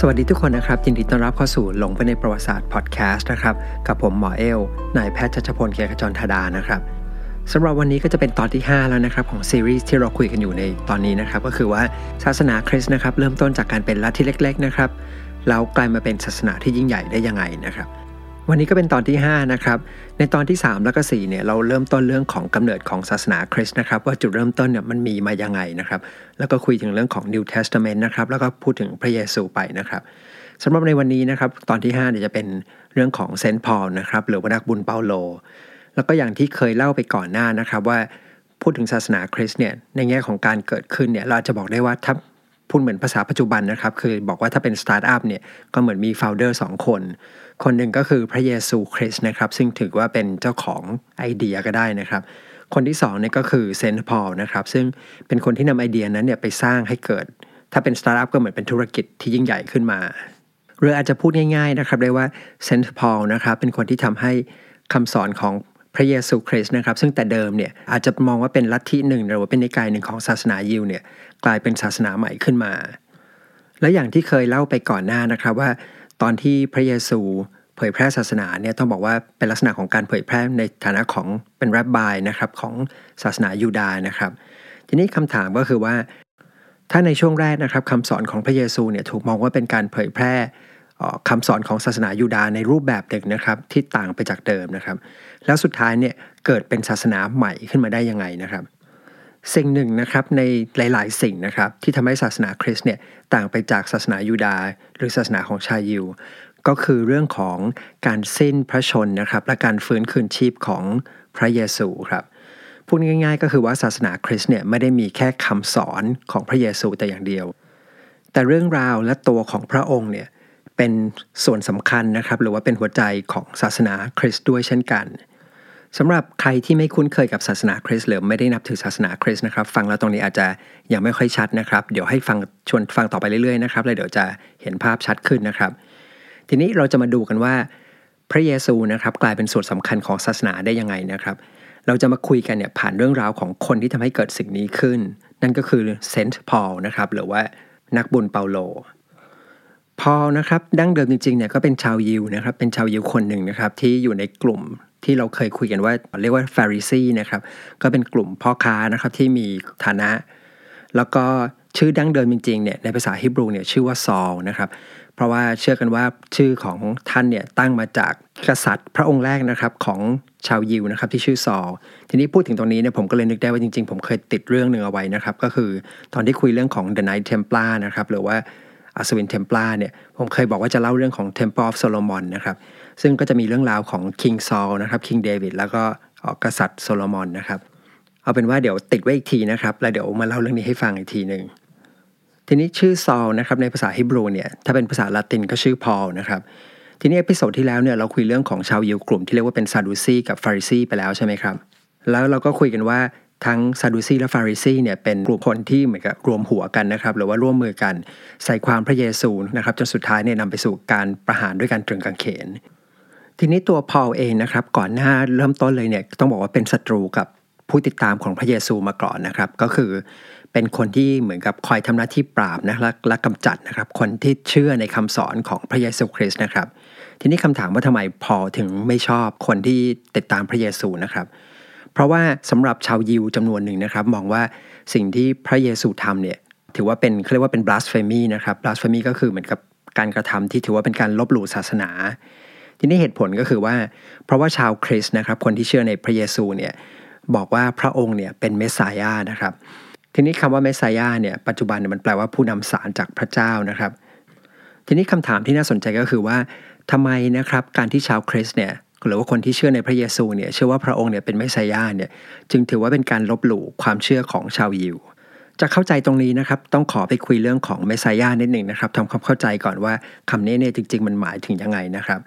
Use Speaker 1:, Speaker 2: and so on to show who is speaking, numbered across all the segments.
Speaker 1: สวัสดีทุกคนนะครับ ยินดีต้อนรับเข้าสู่หลงไปในประวัติศาสตร์พอดแคสต์นะครับ กับผมหมอเอลนายแพทย์ชัชพลเกียรติจรธาดานะครับสำหรับวันนี้ก็จะเป็นตอนที่ 5 แล้วนะครับของซีรีส์ที่เราคุยกันอยู่ในตอนนี้นะครับ ก็คือว่าศาสนาคริสต์นะครับ เริ่มต้นจากการเป็นลัทธิเล็ก ๆ นะครับแล้วกลายมาเป็นศาสนาที่ยิ่งใหญ่ได้ยังไงนะครับ วันนี้ก็เป็นตอนที่ 5 นะครับ ในตอนที่ 3 แล้วก็4เนี่ยเราเริ่มต้นเรื่องของกำเนิดของศาสนาคริสต์นะครับ ว่าจุดเริ่มต้นเนี่ยมันมีมายังไงนะครับ แล้วก็คุยถึงเรื่องของ New Testament นะครับ แล้วก็พูดถึงพระเยซูไปนะครับสำหรับในวันนี้นะครับตอนที่5เนี่ยจะเป็นเรื่องของ Saint Paul นะครับหรือว่านักบุญเปาโล แล้วก็อย่างที่เคยเล่าไปก่อนหน้านะครับว่าพูดถึงศาสนาคริสต์เนี่ยในแง่ของการเกิดขึ้นเนี่ยเราจะบอกได้ว่าถ้า พูดเหมือนภาษาปัจจุบันนะครับ คือบอกว่าถ้าเป็นสตาร์ทอัพเนี่ยก็เหมือนมี founder สองคน คนหนึ่งก็คือพระเยซูคริสต์นะครับ ซึ่งถือว่าเป็นเจ้าของไอเดียก็ได้นะครับ คนที่2เนี่ยก็คือ Saint Paul นะครับ ซึ่งเป็นคนที่นำไอเดียนั้นเนี่ยไปสร้างให้เกิด ถ้าเป็นสตาร์ทอัพก็เหมือนเป็นธุรกิจที่ยิ่งใหญ่ขึ้นมาหรืออาจจะพูดง่ายๆนะครับได้ว่า Saint Paul นะครับเป็นคนที่ทำให้คำสอนของพระเยซูคริสต์นะครับ ซึ่งแต่เดิมเนี่ยอาจจะมองว่าเป็นลัทธิหนึ่งหรือว่าเป็นนิกายหนึ่งของศาสนายิวเนี่ย กลายเป็นศาสนาใหม่ขึ้นมา และอย่างที่เคยเล่าไปก่อนหน้านะครับว่า ตอนที่พระเยซูเผยแพร่ศาสนาเนี่ยต้องบอกว่าเป็นลักษณะของการเผยแพร่ในฐานะของเป็นรับบายนะครับของศาสนายูดาห์นะครับ ทีนี้คำถามก็คือว่า ถ้าในช่วงแรกนะครับคำสอนของพระเยซูเนี่ยถูกมองว่าเป็นการเผยแพร่คำสอนของศาสนายูดาห์ในรูปแบบหนึ่งนะครับที่ต่างไปจากเดิมนะครับ แล้วสุดท้ายเนี่ยเกิดเป็นศาสนาใหม่ขึ้นมาได้ยังไงนะครับ สิ่งหนึ่งนะครับในหลาย ๆ สิ่งนะครับที่ทำให้ศาสนาคริสต์เนี่ยต่างไปจากศาสนายูดาห์หรือศาสนาของชาวยิว ก็คือเรื่องของการสิ้นพระชนนะครับและการฟื้นคืนชีพของพระเยซูครับพูดง่าย ๆ ก็คือว่าศาสนาคริสต์เนี่ยไม่ได้มีแค่คำสอนของพระเยซูแต่อย่างเดียว แต่เรื่องราวและตัวของพระองค์เนี่ยเป็นส่วนสำคัญนะครับหรือว่าเป็นหัวใจของศาสนาคริสต์ด้วยเช่นกัน สำหรับใครที่ไม่คุ้นเคยกับศาสนาคริสต์หรือไม่ได้นับถือศาสนาคริสต์นะครับฟังแล้วตรงนี้อาจจะยังไม่ค่อยชัดนะครับ เดี๋ยวให้ฟังชวนฟังต่อไปเรื่อยๆนะครับแล้วเดี๋ยวจะเห็นภาพชัดขึ้นนะครับ ทีนี้เราจะมาดูกันว่า พระเยซูนะครับกลายเป็นส่วนสำคัญของศาสนาได้ยังไงนะครับ เราจะมาคุยกันเนี่ยผ่านเรื่องราวของคนที่ทำให้เกิดสิ่งนี้ขึ้น นั่นก็คือเซนต์พอลนะครับหรือว่านักบุญเปาโลพอนะครับดั้งเดิมจริงๆเนี่ยก็เป็นชาวยิวนะครับเป็นชาวยิวคนหนึ่งนะครับที่อยู่ในกลุ่ม ที่เราเคยคุยกันว่าเรียกว่าฟาริซีนะครับก็เป็นกลุ่มพ่อค้านะครับที่มีฐานะ แล้วก็ชื่อดั้งเดิมจริงๆเนี่ยในภาษาฮิบรูเนี่ยชื่อว่าซอลนะครับเพราะว่าเชื่อกันว่าชื่อของท่านเนี่ยตั้งมาจากกษัตริย์พระองค์แรกนะครับของชาวยิวนะครับที่ชื่อซอลทีนี้พูดถึงตรงนี้เนี่ยผมก็เลยนึกได้ว่าจริงๆ ผมเคยติดเรื่องหนึ่งเอาไว้นะครับก็คือตอนที่คุยเรื่องของ The Knight Templar นะครับหรือว่าอัศวินเทมปลาเนี่ยผมเคยบอกว่าจะเล่าเรื่องของ Temple of Solomon นะครับ ซึ่งก็จะมีเรื่องราวของ King Saul นะครับ King David แล้วก็กษัตริย์โซโลมอนนะครับ เอาเป็นว่าเดี๋ยวติดไว้อีกทีนะครับ แล้วเดี๋ยวมาเล่าเรื่องนี้ให้ฟังอีกทีหนึ่งทีนี้ชื่อซอลนะครับในภาษาฮิบรูเนี่ยถ้าเป็นภาษาละตินก็ชื่อพอลนะครับทีนี้ episode ที่แล้วเนี่ยเราคุยเรื่องของชาวยิวกลุ่มที่เรียกว่าเป็นซาดูซีกับฟาริซีไปแล้วใช่ไหมครับ แล้วเราก็คุยกันว่าทั้งซาดูซีและฟาริซีเนี่ยเป็นกลุ่มคนที่เหมือนกับรวมหัวกันนะครับหรือว่าร่วมมือกันใส่ความพระเยซูนะครับจนสุดท้ายเนี่ยนำไปสู่การประหารด้วยการตรึงกางเขน ทีนี้ตัวพอลเองนะครับ ก่อนหน้าเริ่มต้นเลยเนี่ยต้องบอกว่าเป็นศัตรูกับผู้ติดตามของพระเยซูมาก่อนนะครับ ก็คือเป็นคนที่เหมือนกับคอยทำหน้าที่ปราบนะและและกำจัดนะครับ คนที่เชื่อในคำสอนของพระเยซูคริสต์นะครับ ทีนี้คำถามว่าทำไมพอถึงไม่ชอบคนที่ติดตามพระเยซูนะครับเพราะว่าสำหรับชาวยิวจำนวนหนึ่งนะครับ มองว่าสิ่งที่พระเยซูทำเนี่ยถือว่าเป็นเขาเรียกว่าเป็น blasphemy นะครับ blasphemy ก็คือเหมือนกับการกระทำที่ถือว่าเป็นการลบหลู่ศาสนา ทีนี้เหตุผลก็คือว่า เพราะว่าชาวคริสต์นะครับ คนที่เชื่อในพระเยซูเนี่ยบอกว่าพระองค์เนี่ยเป็นเมสสายานะครับ ทีนี้คำว่าเมสสายาเนี่ยปัจจุบันเนี่ยมันแปลว่าผู้นำสารจากพระเจ้านะครับ ทีนี้คำถามที่น่าสนใจก็คือว่าทำไมนะครับการที่ชาวคริสต์เนี่ยหรือว่าคนที่เชื่อในพระเยซูเนี่ยเชื่อว่าพระองค์เนี่ยเป็นเมสสายาเนี่ยจึงถือว่าเป็นการลบหลู่ความเชื่อของชาวยิวจะเข้าใจตรงนี้นะครับ ต้องขอไปคุยเรื่องของเมสสายานิดหนึ่งนะครับทำความเข้าใจก่อนว่าคำนี้เนี่ยจริง ๆ มันหมายถึงยังไงนะครับ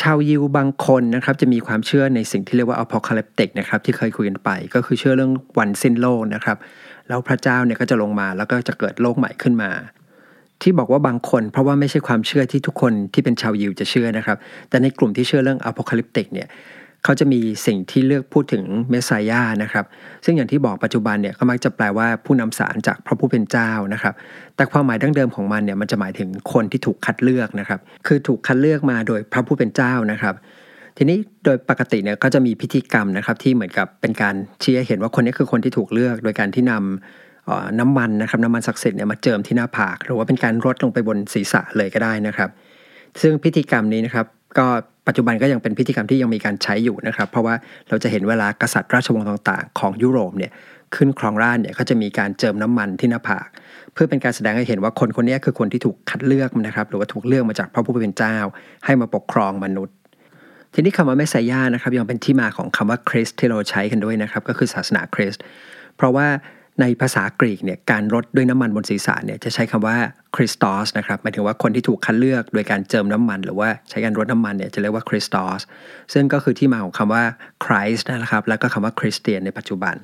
Speaker 1: ชาวยิวบางคนนะครับจะมีความเชื่อในสิ่งที่เรียกว่าอพอคาลิปติกนะครับที่เคยคุยกันไปก็คือเชื่อเรื่องวันสิ้นโลกนะครับแล้วพระเจ้าเนี่ยก็จะลงมาแล้วก็จะเกิดโลกใหม่ขึ้นมา ที่บอกว่าบางคนเพราะว่าไม่ใช่ความเชื่อที่ทุกคนที่เป็นชาวยิวจะเชื่อนะครับ แต่ในกลุ่มที่เชื่อเรื่องอพอคาลิปติกเนี่ย เขาจะมีสิ่งที่เลือกพูดถึงเมสไซยานะครับ ซึ่งอย่างที่บอกปัจจุบันเนี่ยก็มักจะแปลว่าผู้นำสารจากพระผู้เป็นเจ้านะครับ แต่ความหมายดั้งเดิมของมันเนี่ยมันจะหมายถึงคนที่ถูกคัดเลือกนะครับ คือถูกคัดเลือกมาโดยพระผู้เป็นเจ้านะครับ ทีนี้โดยปกติเนี่ยก็จะมีพิธีกรรมนะครับ ที่เหมือนกับเป็นการชี้ให้เห็นว่าคนนี้คือคนที่ถูกเลือก โดยการที่นำน้ำมันนะครับน้ำมันศักดิ์สิทธิ์เนี่ยมาเจิมที่หน้าผาก หรือว่าเป็นการรดลงไปบนศีรษะเลยก็ได้นะครับ ซึ่งพิธีกรรมนี้นะครับก็ ปัจจุบันก็ยังเป็นพิธีกรรมที่ยังมีการใช้อยู่นะครับ เพราะว่าเราจะเห็นเวลากษัตริย์ราชวงศ์ต่าง ๆ ของยุโรปเนี่ยขึ้นครองราชเนี่ยก็จะมีการเจิมน้ำมันที่หน้าผาก เพื่อเป็นการแสดงให้เห็นว่าคนคนนี้คือคนที่ถูกคัดเลือกนะครับ หรือว่าถูกเลือกมาจากพระผู้เป็นเจ้า ให้มาปกครองมนุษย์ ทีนี้คำว่าเมสไซยานะครับยังเป็นที่มาของคำว่าคริสที่เราใช้กันด้วยนะครับ ก็คือศาสนาคริสต์เพราะว่า ในภาษากรีกเนี่ยการรดด้วยน้ำมันบนศีรษะเนี่ยจะใช้คำว่าคริสตอสนะครับหมายถึงว่าคนที่ถูกคัดเลือกโดยการเจิมน้ำมัน หรือว่าใช้การรดน้ำมันเนี่ยจะเรียกว่าคริสตอสซึ่งก็คือที่มาของคำว่าคริสต์นะครับแล้วก็คำว่าคริสเตียนในปัจจุบัน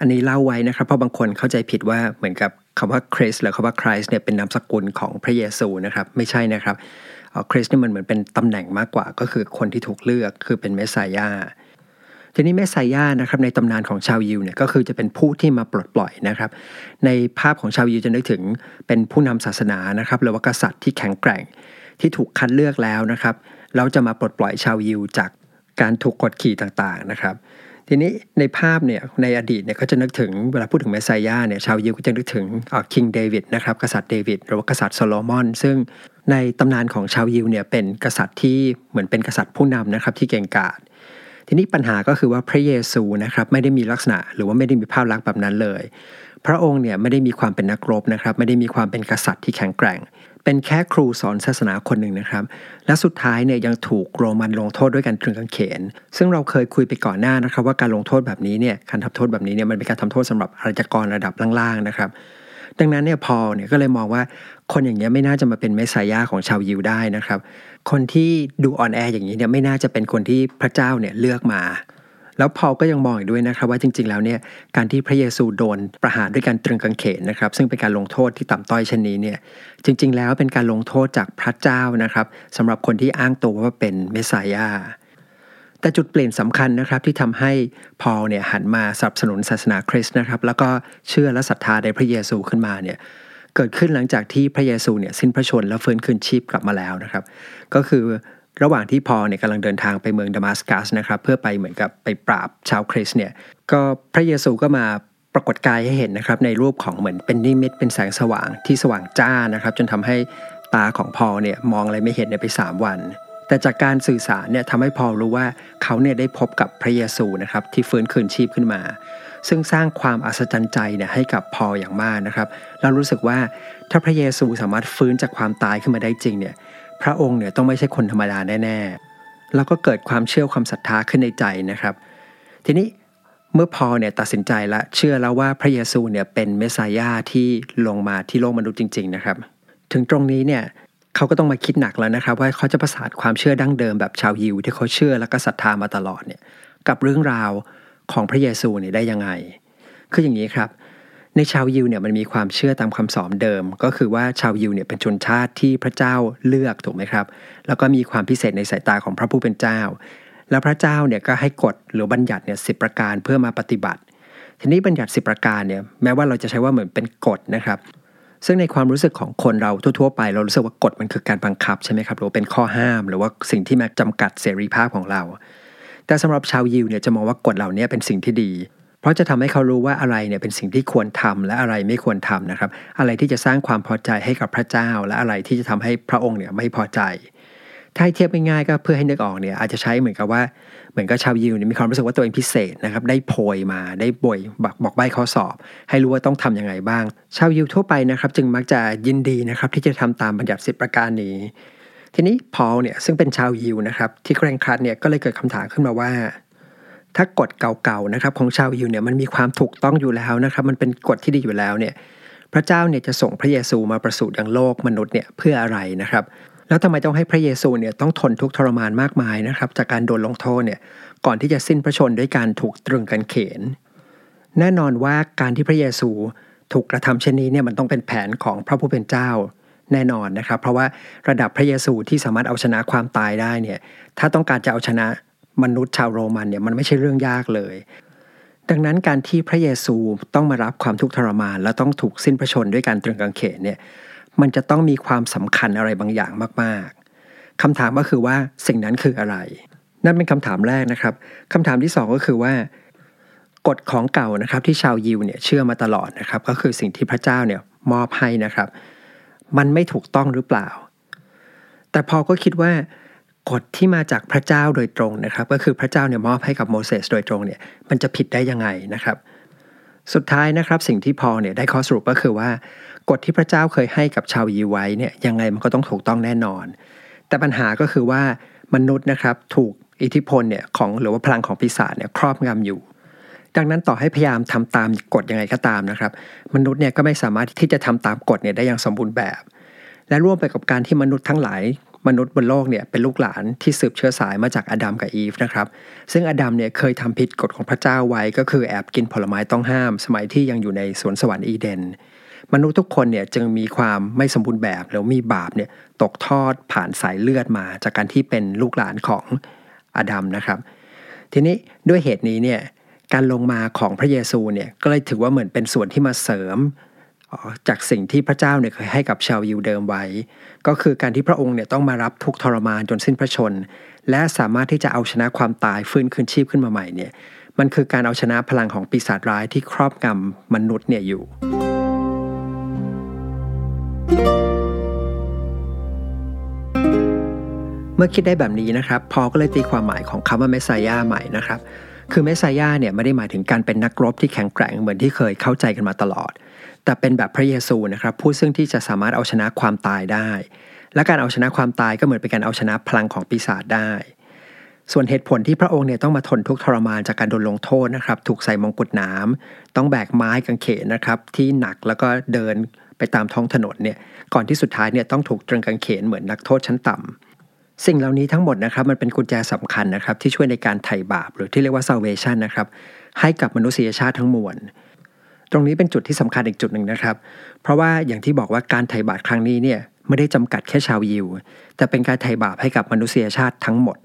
Speaker 1: อันนี้เล่าไว้นะครับเพราะบางคนเข้าใจผิดว่าเหมือนกับคำว่าคริสหรือคำว่าคริสเนี่ยเป็นนามสกุลของพระเยซูนะครับไม่ใช่นะครับคริสเนี่ยมันเหมือนเป็นตำแหน่งมากกว่าก็คือคนที่ถูกเลือกคือเป็นเมสไซยา ทีนี้เมสไซยานะครับในตำนานของชาวยิวเนี่ยก็คือจะเป็นผู้ที่มาปลดปล่อยนะครับ ในภาพของชาวยิวจะนึกถึงเป็นผู้นำศาสนานะครับหรือว่ากษัตริย์ที่แข็งแกร่งที่ถูกคัดเลือกแล้วนะครับ เราจะมาปลดปล่อยชาวยิวจากการถูกกดขี่ต่างๆนะครับ ทีนี้ในภาพเนี่ยในอดีตเนี่ยก็จะนึกถึงเวลาพูดถึง Messiah เนี่ยชาวยิวก็จะนึกถึง King David นะครับกษัตริย์เดวิดหรือว่ากษัตริย์โซโลมอน ซึ่งในตำนานของชาวยิวเนี่ยเป็นกษัตริย์ที่เหมือนเป็นกษัตริย์ผู้นำนะครับที่เก่งกาจ ทีนี้ปัญหาก็คือว่าพระเยซูนะครับไม่ได้มีลักษณะ หรือว่าไม่ได้มีภาพลักษณ์แบบนั้นเลย พระองค์เนี่ยไม่ได้มีความเป็นนักรบนะครับ ไม่ได้มีความเป็นกษัตริย์ที่แข็งแกร่ง เป็นแค่ครูสอนศาสนาคนหนึ่งนะครับ และสุดท้ายเนี่ยยังถูกโรมันลงโทษด้วยการตรึงกางเขน ซึ่งเราเคยคุยไปก่อนหน้านะครับ ว่าการลงโทษแบบนี้เนี่ยการทำโทษแบบนี้เนี่ยมันเป็นการทำโทษสำหรับอาชญากรระดับล่างๆนะครับดังนั้นเนี่ยพอเนี่ยก็เลยมองว่า คนอย่างเงี้ยไม่น่าจะมาเป็นเมสไซยาของชาวยิวได้นะครับ คนที่ดูอ่อนแออย่างนี้เนี่ยไม่น่าจะเป็นคนที่พระเจ้าเนี่ยเลือกมา แล้วพอก็ยังมองอีกด้วยนะครับ ว่าจริง ๆ แล้วเนี่ยการที่พระเยซูโดนประหารด้วยการตรึงกางเขนนะครับ ซึ่งเป็นการลงโทษที่ต่ำต้อยเช่นนี้เนี่ยจริง ๆ แล้วเป็นการลงโทษจากพระเจ้านะครับสำหรับคนที่อ้างตัวว่าเป็นเมสไซยาแต่จุดเปลี่ยนสำคัญนะครับที่ทำให้พอลเนี่ยหันมาสนับสนุนศาสนาคริสต์นะครับ แล้วก็เชื่อและศรัทธาในพระเยซูขึ้นมาเนี่ย กิดขึ้นหลังจากที่พระเยซูเนี่ยสิ้นพระชนและฟื้นคืนชีพกลับมาแล้วนะครับ ก็คือระหว่างที่พอเนี่ยกำลังเดินทางไปเมืองดามัสกัสนะครับเพื่อไปเหมือนกับไปปราบชาวคริสเนี่ยก็พระเยซูก็มาปรากฏกายให้เห็นนะครับในรูปของเหมือนเป็นนิมิตเป็นแสงสว่างที่สว่างจ้านะครับ จนทำให้ตาของพอเนี่ยมองอะไรไม่เห็นไป 3 วัน แต่จากการสื่อสารเนี่ยทำให้พอรู้ว่าเขาเนี่ยได้พบกับพระเยซูนะครับที่ฟื้นคืนชีพขึ้นมา ซึ่งสร้างความอัศจรรย์ใจเนี่ยให้กับพออย่างมากนะครับเรารู้สึกว่าถ้าพระเยซูสามารถฟื้นจากความตายขึ้นมาได้จริงเนี่ยพระองค์เนี่ยต้องไม่ใช่คนธรรมดาแน่ๆแล้วก็เกิดความเชื่อความศรัทธาขึ้นในใจนะครับ ทีนี้เมื่อพอเนี่ยตัดสินใจและเชื่อแล้วว่าพระเยซูเนี่ยเป็นเมสายาที่ลงมาที่โลกมนุษย์จริง ๆ นะครับ ถึงตรงนี้เนี่ย เขาก็ต้องมาคิดหนักแล้วนะครับ ว่าเขาจะประสานความเชื่อดั้งเดิมแบบชาวยิวที่เขาเชื่อและก็ศรัทธามาตลอดเนี่ยกับเรื่องราวของพระเยซูเนี่ยได้ยังไง คืออย่างนี้ครับ ในชาวยิวเนี่ยมันมีความเชื่อตามคำสอนเดิม ก็คือว่าชาวยิวเนี่ยเป็นชนชาติที่พระเจ้าเลือกถูกไหมครับ แล้วก็มีความพิเศษในสายตาของพระผู้เป็นเจ้า แล้วพระเจ้าเนี่ยก็ให้กฎหรือบัญญัติเนี่ยสิประการเพื่อมาปฏิบัติ ทีนี้บัญญัติสิประการเนี่ยแม้ว่าเราจะใช้ว่าเหมือนเป็นกฎนะครับ ซึ่งในความรู้สึกของคนเราทั่วๆไป เรารู้สึกว่ากฎมันคือการบังคับใช่ไหมครับหรือเป็นข้อห้าม หรือว่าสิ่งที่มาจำกัดเสรีภาพของเรา แต่สำหรับชาวยิวเนี่ยจะมองว่ากฎเหล่านี้เป็นสิ่งที่ดี เพราะจะทำให้เขารู้ว่าอะไรเนี่ยเป็นสิ่งที่ควรทำและอะไรไม่ควรทำนะครับ อะไรที่จะสร้างความพอใจให้กับพระเจ้า และอะไรที่จะทำให้พระองค์เนี่ยไม่พอใจ ถ้าเทียบง่ายๆก็เพื่อให้นึกออกเนี่ยอาจจะใช้เหมือนกับว่าเหมือนกับชาวยิวเนี่ยมีความรู้สึกว่าตัวเองพิเศษนะครับได้โพยมาได้บ่อยบอกบอกใบข้อสอบ ให้รู้ว่าต้องทํำยังไงบ้าง ชาวยิวทั่วไปนะครับจึงมักจะยินดีนะครับที่จะทำตามบัญญัติสิบประการนี้ ทีนี้พอลเนี่ยซึ่งเป็นชาวยิวนะครับที่แกรงครัดเนี่ยก็เลยเกิดคำถามขึ้นมาว่า ถ้ากฎเก่าๆนะครับของชาวยิวเนี่ยมันมีความถูกต้องอยู่แล้วนะครับ มันเป็นกฎที่ดีอยู่แล้วเนี่ยพระเจ้าเนี่ยจะส่งพระเยซูมาประสูติยังโลกมนุษย์เนี่ยเพื่ออะไรนะครับ แล้วทำไมต้องให้พระเยซูเนี่ยต้องทนทุกข์ทรมานมากมายนะครับ จากการโดนลงโทษเนี่ยก่อนที่จะสิ้นพระชนด้วยการถูกตรึงกันเขน แน่นอนว่าการที่พระเยซูถูกกระทำเช่นนี้เนี่ยมันต้องเป็นแผนของพระผู้เป็นเจ้าแน่นอนนะครับ เพราะว่าระดับพระเยซูที่สามารถเอาชนะความตายได้เนี่ยถ้าต้องการจะเอาชนะมนุษย์ชาวโรมันเนี่ยมันไม่ใช่เรื่องยากเลย ดังนั้นการที่พระเยซูต้องมารับความทุกข์ทรมาน และต้องถูกสิ้นพระชนด้วยการตรึงกางเขนเนี่ย มันจะต้องมีความสำคัญอะไรบางอย่างมากๆคำถามก็คือว่าสิ่งนั้นคืออะไร นั่นเป็นคำถามแรกนะครับคำถามที่สองก็คือว่ากฎของเก่านะครับที่ชาวยิวเนี่ยเชื่อมาตลอดนะครับก็คือสิ่งที่พระเจ้าเนี่ยมอบให้นะครับ มันไม่ถูกต้องหรือเปล่า แต่พอก็คิดว่ากฎที่มาจากพระเจ้าโดยตรงนะครับ ก็คือพระเจ้าเนี่ยมอบให้กับโมเสสโดยตรงเนี่ยมันจะผิดได้ยังไงนะครับ สุดท้ายนะครับสิ่งที่พอเนี่ยได้ข้อสรุปก็คือว่ากฎที่พระเจ้าเคยให้กับชาวยิวไว้เนี่ยยังไงมันก็ต้องถูกต้องแน่นอน แต่ปัญหาก็คือว่ามนุษย์นะครับถูกอิทธิพลเนี่ยของหรือว่าพลังของปีศาจเนี่ยครอบงำอยู่ ดังนั้นต่อให้พยายามทำตามกฎยังไงก็ตามนะครับ มนุษย์เนี่ยก็ไม่สามารถที่จะทำตามกฎเนี่ยได้อย่างสมบูรณ์แบบ และร่วมไปกับการที่มนุษย์ทั้งหลาย มนุษย์บนโลกเนี่ยเป็นลูกหลานที่สืบเชื้อสายมาจากอดัมกับอีฟนะครับ ซึ่งอดัมเนี่ยเคยทำผิดกฎของพระเจ้าไว้ก็คือแอบกินผลไม้ต้องห้าม สมัยที่ยังอยู่ในสวนสวรรค์อีเดน มนุษย์ทุกคนเนี่ยจึงมีความไม่สมบูรณ์แบบหรือมีบาปเนี่ยตกทอดผ่านสายเลือดมา จากการที่เป็นลูกหลานของอดัมนะครับ ทีนี้ด้วยเหตุนี้เนี่ยการลงมาของพระเยซูเนี่ยก็เลยถือว่าเหมือนเป็นส่วนที่มาเสริม จากสิ่งที่พระเจ้าเนี่ยเคยให้กับชาวยิวเดิมไว้ ก็คือการที่พระองค์เนี่ยต้องมารับทุกทรมานจนสิ้นพระชน และสามารถที่จะเอาชนะความตายฟื้นคืนชีพขึ้นมาใหม่เนี่ยมันคือการเอาชนะพลังของปีศาจร้ายที่ครอบงำมนุษย์เนี่ยอยู่ เมื่อคิดได้แบบนี้นะครับ พอก็เลยตีความหมายของคำว่าเมสซายาใหม่นะครับ คือเมสายาเนี่ยไม่ได้หมายถึงการเป็นนักรบที่แข็งแกร่งเหมือนที่เคยเข้าใจกันมาตลอด แต่เป็นแบบพระเยซูนะครับผู้ซึ่งที่จะสามารถเอาชนะความตายได้ และการเอาชนะความตายก็เหมือนเป็นการเอาชนะพลังของปีศาจได้ ส่วนเหตุผลที่พระองค์เนี่ยต้องมาทนทุกทรมานจากการโดนลงโทษนะครับ ถูกใส่มงกุฎน้ำต้องแบกไม้กางเขนนะครับที่หนักแล้วก็เดินไปตามท้องถนนเนี่ยก่อนที่สุดท้ายเนี่ยต้องถูกตรึงกางเขนเหมือนนักโทษชั้นต่ำ สิ่งเหล่านี้ทั้งหมดนะครับมันเป็นกุญแจสำคัญนะครับที่ช่วยในการไถ่บาป หรือที่เรียกว่า salvation นะครับให้กับมนุษยชาติทั้งมวลตรงนี้เป็นจุดที่สำคัญอีกจุดหนึ่งนะครับ เพราะว่าอย่างที่บอกว่าการไถ่บาปครั้งนี้เนี่ยไม่ได้จำกัดแค่ชาวยิว แต่เป็นการไถ่บาปให้กับมนุษยชาติทั้งหมด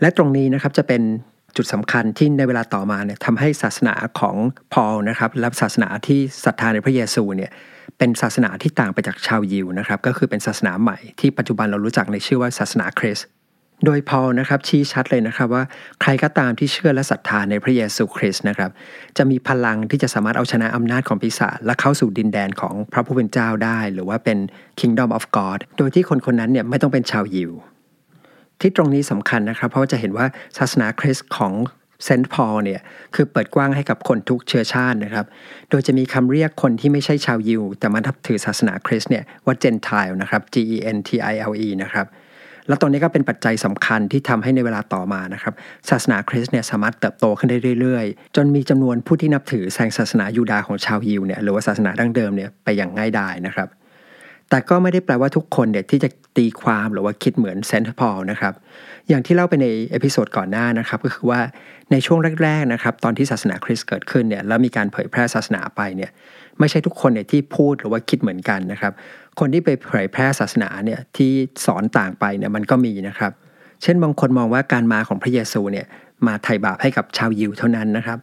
Speaker 1: และตรงนี้นะครับจะเป็น จุดสำคัญที่ในเวลาต่อมาเนี่ยทำให้ศาสนาของพอลนะครับและศาสนาที่ศรัทธาในพระเยซูเนี่ยเป็นศาสนาที่ต่างไปจากชาวยิวนะครับก็คือเป็นศาสนาใหม่ที่ปัจจุบันเรารู้จักในชื่อว่าศาสนาคริสต์โดยพอลนะครับชี้ชัดเลยนะครับว่าใครก็ตามที่เชื่อและศรัทธาในพระเยซูคริสต์นะครับจะมีพลังที่จะสามารถเอาชนะอำนาจของปีศาจและเข้าสู่ดินแดนของพระผู้เป็นเจ้าได้ หรือว่าเป็น Kingdom of God โดยที่คนคนนั้นเนี่ยไม่ต้องเป็นชาวยิว ที่ตรงนี้สำคัญนะครับ เพราะว่าจะเห็นว่าศาสนาคริสต์ของเซนต์พอลเนี่ยคือเปิดกว้างให้กับคนทุกเชื้อชาตินะครับ โดยจะมีคำเรียกคนที่ไม่ใช่ชาวยิว แต่มานับถือศาสนาคริสต์เนี่ยว่า Gentile นะครับ G E N T I L E นะครับแล้วตรงนี้ก็เป็นปัจจัยสำคัญที่ทำให้ในเวลาต่อมานะครับศาสนาคริสต์เนี่ยสามารถเติบโตขึ้นได้เรื่อยๆ จนมีจำนวนผู้ที่นับถือแซงศาสนายูดาห์ของชาวยิวเนี่ยหรือว่าศาสนาดั้งเดิมเนี่ยไปอย่างง่ายดายนะครับ แต่ก็ไม่ได้แปลว่าทุกคนเนี่ยที่จะตีความหรือว่าคิดเหมือนเซนต์พอลนะครับ อย่างที่เล่าไปใน episode ก่อนหน้านะครับก็คือว่าในช่วงแรกๆนะครับตอนที่ศาสนาคริสต์เกิดขึ้นเนี่ยแล้วมีการเผยแพร่ศาสนาไปเนี่ยไม่ใช่ทุกคนเนี่ยที่พูดหรือว่าคิดเหมือนกันนะครับ คนที่ไปเผยแพร่ศาสนาเนี่ยที่สอนต่างไปเนี่ยมันก็มีนะครับ เช่นบางคนมองว่าการมาของพระเยซูเนี่ยมาไถ่บาปให้กับชาวยิวเท่านั้นนะครับ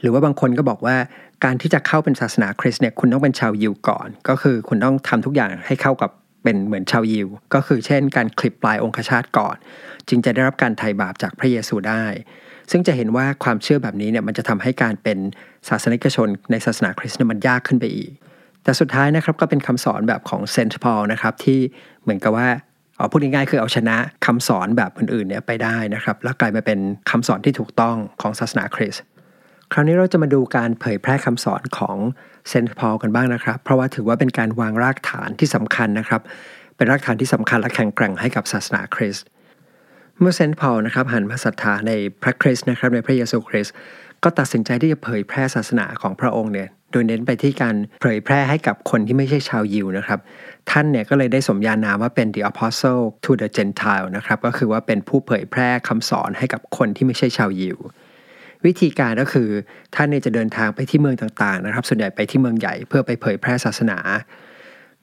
Speaker 1: หรือว่าบางคนก็บอกว่า การที่จะเข้าเป็นศาสนาคริสต์เนี่ยคุณต้องเป็นชาวยิวก่อน ก็คือคุณต้องทำทุกอย่างให้เข้ากับเป็นเหมือนชาวยิว ก็คือเช่น การคลิปปลายองคชาตก่อน จึงจะได้รับการไถ่บาปจากพระเยซูได้ ซึ่งจะเห็นว่าความเชื่อแบบนี้เนี่ยมันจะทำให้การเป็นศาสนิกชนในศาสนาคริสต์มันยากขึ้นไปอีก แต่สุดท้ายนะครับก็เป็นคำสอนแบบของเซนต์พอลนะครับที่เหมือนกับว่าเอ๋อพูดง่ายๆคือเอาชนะคำสอนแบบอื่นๆเนี่ยไปได้นะครับ แล้วกลายมาเป็นคำสอนที่ถูกต้องของศาสนาคริสต์ คราวนี้เราจะมาดูการเผยแพร่คำสอนของเซนต์พอลกันบ้างนะครับ เพราะว่าถือว่าเป็นการวางรากฐานที่สำคัญนะครับ เป็นรากฐานที่สำคัญและแข็งแกร่งให้กับศาสนาคริสต์เมื่อเซนต์พอลนะครับหันมาศรัทธาในพระคริสต์นะครับในพระเยซูคริสต์ก็ตัดสินใจที่จะเผยแพร่ศาสนาของพระองค์เนี่ยโดยเน้นไปที่การเผยแพร่ให้กับคนที่ไม่ใช่ชาวยิวนะครับ ท่านเนี่ยก็เลยได้สมญานามว่าเป็น the apostle to the gentile นะครับก็คือว่าเป็นผู้เผยแพร่คำสอนให้กับคนที่ไม่ใช่ชาวยิว วิธีการก็คือท่านเนี่ยจะเดินทางไปที่เมืองต่างๆนะครับ ส่วนใหญ่ไปที่เมืองใหญ่เพื่อไปเผยแพร่ศาสนา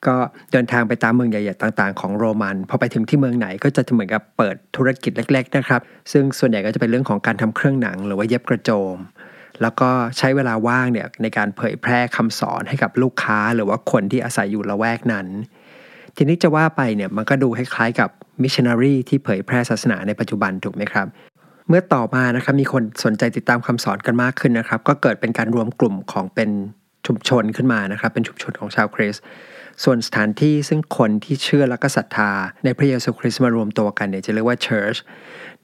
Speaker 1: ก็เดินทางไปตามเมืองใหญ่ๆต่าง ๆ ของโรมันพอไปถึงที่เมืองไหนก็จะเหมือนกับเปิดธุรกิจเล็ก ๆ นะครับ ซึ่งส่วนใหญ่ก็จะเป็นเรื่องของการทำเครื่องหนัง หรือว่าเย็บกระโจม แล้วก็ใช้เวลาว่างเนี่ยในการเผยแพร่คำสอนให้กับลูกค้า หรือว่าคนที่อาศัยอยู่ละแวกนั้น ทีนี้จะว่าไปเนี่ยมันก็ดูคล้ายๆกับมิชชันนารีที่เผยแพร่ศาสนาในปัจจุบันถูกไหมครับ เมื่อต่อมานะครับมีคนสนใจติดตามคำสอนกันมากขึ้นนะครับ ก็เกิดเป็นการรวมกลุ่มของเป็นชุมชนขึ้นมานะครับ เป็นชุมชนของชาวคริสต์ส่วนสถานที่ซึ่งคนที่เชื่อและก็ศรัทธา ในพระเยซูคริสต์มารวมตัวกันเนี่ยจะเรียกว่า church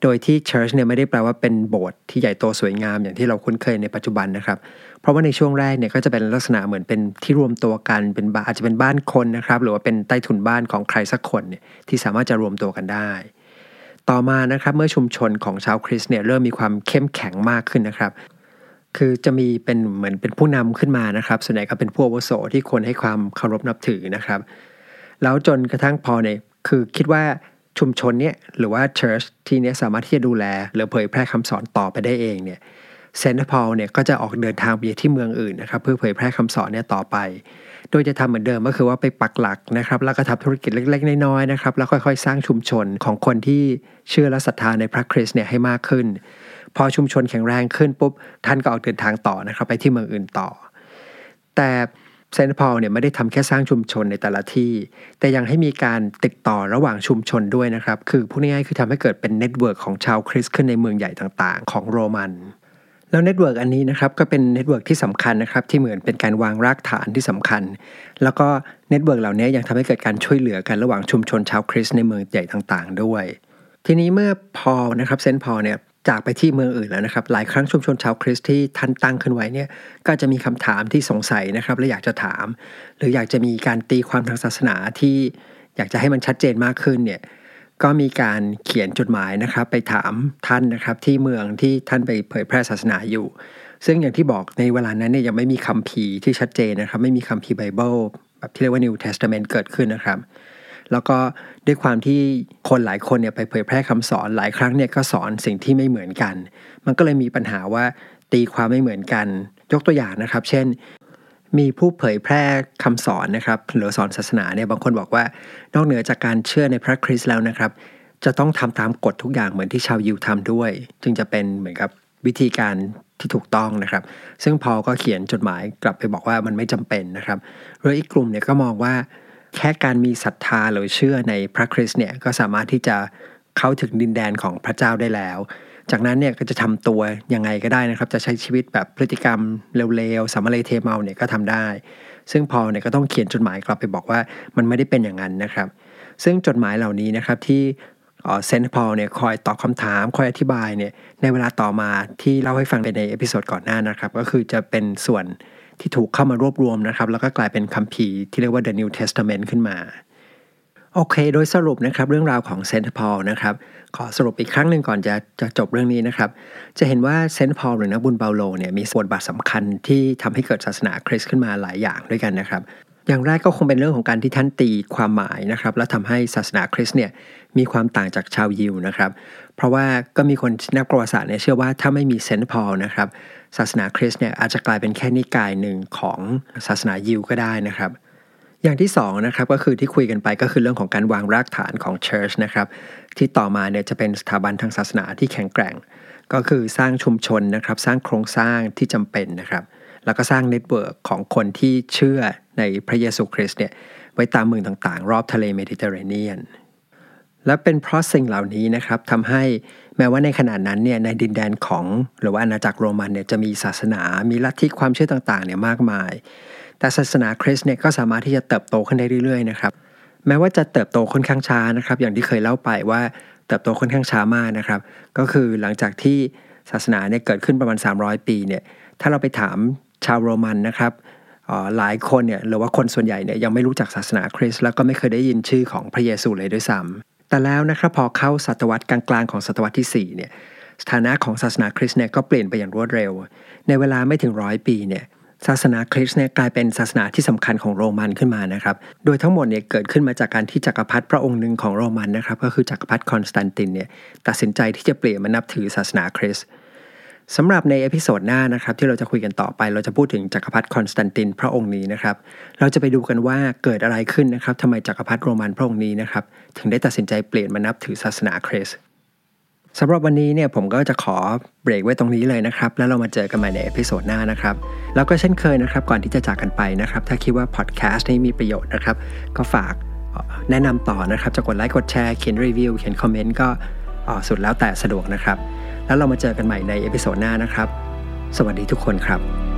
Speaker 1: โดยที่ church เนี่ยไม่ได้แปลว่าเป็นโบสถ์ที่ใหญ่โตสวยงามอย่างที่เราคุ้นเคยในปัจจุบันนะครับ เพราะว่าในช่วงแรกเนี่ยก็จะเป็นลักษณะเหมือนเป็นที่รวมตัวกันเป็นอาจจะเป็นบ้านคนนะครับ หรือว่าเป็นใต้ถุนบ้านของใครสักคนเนี่ยที่สามารถจะรวมตัวกันได้ ต่อมานะครับเมื่อชุมชนของชาวคริสต์เนี่ยเริ่มมีความเข้มแข็งมากขึ้นนะครับ คือจะมีเป็นเหมือนเป็นผู้นำขึ้นมานะครับ ส่วนใหญ่ก็เป็นผู้อาวุโสที่คนให้ความเคารพนับถือนะครับ แล้วจนกระทั่งพอลเนี่ยคือคิดว่าชุมชนเนี่ยหรือว่า church ที่เนี้ยสามารถที่จะดูแล หรือเผยแพร่คำสอนต่อไปได้เองเนี่ย เซนต์พอลเนี่ยก็จะออกเดินทางไปที่เมืองอื่นนะครับเพื่อเผยแพร่คำสอนเนี่ยต่อไป โดยจะทำเหมือนเดิมก็คือว่าไปปักหลักนะครับแล้วก็ทำธุรกิจเล็กๆ น้อยๆนะครับแล้วค่อยๆ สร้างชุมชนของคนที่เชื่อและศรัทธาในพระคริสต์เนี่ยให้มากขึ้น พอชุมชนแข็งแรงขึ้นปุ๊บท่านก็ออกเดินทางต่อนะครับไปที่เมืองอื่นต่อ แต่เซนต์พอลเนี่ยไม่ได้ทำแค่สร้างชุมชนในแต่ละที่ แต่ยังให้มีการติดต่อระหว่างชุมชนด้วยนะครับ คือพูดง่ายๆคือทำให้เกิดเป็น network ของชาวคริสต์ขึ้นในเมืองใหญ่ต่างๆ ของโรมัน แล้ว network อันนี้นะครับก็เป็น network ที่สำคัญนะครับที่เหมือนเป็นการวางรากฐานที่สำคัญ แล้วก็ network เหล่านี้ยังทำให้เกิดการช่วยเหลือกันระหว่างชุมชนชาวคริสต์ในเมืองใหญ่ต่างๆ ด้วย ทีนี้เมื่อพอลนะครับเซนต์พอลเนี่ยจากไปที่เมืองอื่นแล้วนะครับ หลายครั้งชุมชนชาวคริสต์ที่ท่านตั้งขึ้นไว้เนี่ยก็จะมีคำถามที่สงสัยนะครับและอยากจะถาม หรืออยากจะมีการตีความทางศาสนาที่อยากจะให้มันชัดเจนมากขึ้นเนี่ย ก็มีการเขียนจดหมายนะครับ ไปถามท่านนะครับที่เมืองที่ท่านไปเผยแพร่ศาสนาอยู่ ซึ่งอย่างที่บอกในเวลานั้นเนี่ยยังไม่มีคัมภีร์ที่ชัดเจนนะครับ ไม่มีคัมภีร์ไบเบิลแบบที่เรียกว่า New Testament เกิดขึ้นนะครับ แล้วก็ด้วยความที่คนหลายคนเนี่ยไปเผยแพร่คำสอนหลายครั้งเนี่ยก็สอนสิ่งที่ไม่เหมือนกัน มันก็เลยมีปัญหาว่าตีความไม่เหมือนกัน ยกตัวอย่างนะครับ เช่น มีผู้เผยแพร่คำสอนนะครับหรือสอนศาสนาเนี่ยบางคนบอกว่านอกเหนือจากการเชื่อในพระคริสต์แล้วนะครับ จะต้องทำตามกฎทุกอย่างเหมือนที่ชาวยิวทำด้วย จึงจะเป็นเหมือนกับวิธีการที่ถูกต้องนะครับ ซึ่งพอก็เขียนจดหมายกลับไปบอกว่ามันไม่จำเป็นนะครับหรืออีกกลุ่มเนี่ยก็มองว่าแค่การมีศรัทธาหรือเชื่อในพระคริสต์เนี่ยก็สามารถที่จะเข้าถึงดินแดนของพระเจ้าได้แล้ว จากนั้นเนี่ยก็จะทำตัวยังไงก็ได้นะครับ จะใช้ชีวิตแบบพฤติกรรมเร็วๆสามเลเทเมาเนี่ยก็ทำได้ ซึ่งพอลเนี่ยก็ต้องเขียนจดหมายกลับไปบอกว่ามันไม่ได้เป็นอย่างนั้นนะครับ ซึ่งจดหมายเหล่านี้นะครับที่เซนต์พอลเนี่ยคอยตอบคำถาม คอยอธิบายเนี่ยในเวลาต่อมาที่เล่าให้ฟังไปใน episode ก่อนหน้านะครับ ก็คือจะเป็นส่วนที่ถูกเขามารวบรวมนะครับ แล้วก็กลายเป็นคัมภีร์ที่เรียกว่า The New Testament ขึ้นมา โอเค โดยสรุปนะครับเรื่องราวของเซนต์พอลนะครับขอสรุปอีกครั้งหนึ่งก่อนจะจะจบเรื่องนี้นะครับ จะเห็นว่าเซนต์พอลหรือนักบุญเปาโลเนี่ยมีบทบาทสำคัญที่ทำให้เกิดศาสนาคริสต์ขึ้นมาหลายอย่างด้วยกันนะครับ อย่างแรกก็คงเป็นเรื่องของการที่ท่านตีความหมายนะครับ แล้วทำให้ศาสนาคริสต์เนี่ยมีความต่างจากชาวยิวนะครับ เพราะว่าก็มีคนนักประวัติศาสตร์เนี่ยเชื่อว่าถ้าไม่มีเซนต์พอลนะครับศาสนาคริสต์เนี่ยอาจจะกลายเป็นแค่นิกายหนึ่งของศาสนายิวก็ได้นะครับ อย่างที่2นะครับก็คือที่คุยกันไปก็คือเรื่องของการวางรากฐานของ church นะครับที่ต่อมาเนี่ยจะเป็นสถาบันทางศาสนาที่แข็งแกร่ง ก็คือสร้างชุมชนนะครับสร้างโครงสร้างที่จำเป็นนะครับแล้วก็สร้าง network ของคนที่เชื่อในพระเยซูคริสต์เนี่ยไว้ตามเมืองต่างๆ รอบทะเลเมดิเตอร์เรเนียน และเป็นเพราะสิ่งเหล่านี้นะครับทำให้แม้ว่าในขณะนั้นเนี่ยในดินแดนของหรือว่าอาณาจักรโรมันเนี่ยจะมีศาสนา มีลัทธิความเชื่อต่างๆเนี่ยมากมาย แต่ศาสนาคริสต์เนี่ยก็สามารถที่จะเติบโตขึ้นได้เรื่อยๆนะครับแม้ว่าจะเติบโตค่อนข้างช้านะครับ อย่างที่เคยเล่าไปว่าเติบโตค่อนข้างช้ามากนะครับ ก็คือหลังจากที่ศาสนาเนี่ยเกิดขึ้นประมาณ 300 ปีเนี่ยถ้าเราไปถามชาวโรมันนะครับหลายคนเนี่ยหรือว่าคนส่วนใหญ่เนี่ยยังไม่รู้จักศาสนาคริสต์แล้วก็ไม่เคยได้ยินชื่อของพระเยซูเลยด้วยซ้ำแต่แล้วนะครับพอเข้าศตวรรษกลางๆของศตวรรษที่4เนี่ยสถานะของศาสนาคริสต์เนี่ยก็เปลี่ยนไปอย่างรวดเร็ว ในเวลาไม่ถึงร้อยปีเนี่ย ศาสนาคริสต์เนี่ยกลายเป็นศาสนาที่สำคัญของโรมันขึ้นมานะครับ โดยทั้งหมดเนี่ยเกิดขึ้นมาจากการที่จักรพรรดิพระองค์หนึ่งของโรมันนะครับ ก็คือจักรพรรดิคอนสแตนตินเนี่ยตัดสินใจที่จะเปลี่ยนมานับถือศาสนาคริสต์สำหรับใน episode หน้านะครับที่เราจะคุยกันต่อไป เราจะพูดถึงจักรพรรดิคอนสแตนตินพระองค์นี้นะครับ เราจะไปดูกันว่าเกิดอะไรขึ้นนะครับทำไมจักรพรรดิโรมันพระองค์นี้นะครับถึงได้ตัดสินใจเปลี่ยนมานับถือศาสนาคริสต์ สำหรับวันนี้เนี่ยผมก็จะขอเบรกไว้ตรงนี้เลยนะครับ แล้วเรามาเจอกันใหม่ใน episode หน้านะครับ แล้วก็เช่นเคยนะครับ ก่อนที่จะจากกันไปนะครับ ถ้าคิดว่าพอดแคสต์นี้มีประโยชน์นะครับ ก็ฝากแนะนำต่อนะครับ จะกดไลค์กดแชร์เขียนรีวิวเขียนคอมเมนต์ก็สุดแล้วแต่สะดวกนะครับ แล้วเรามาเจอกันใหม่ใน episode หน้านะครับ สวัสดีทุกคนครับ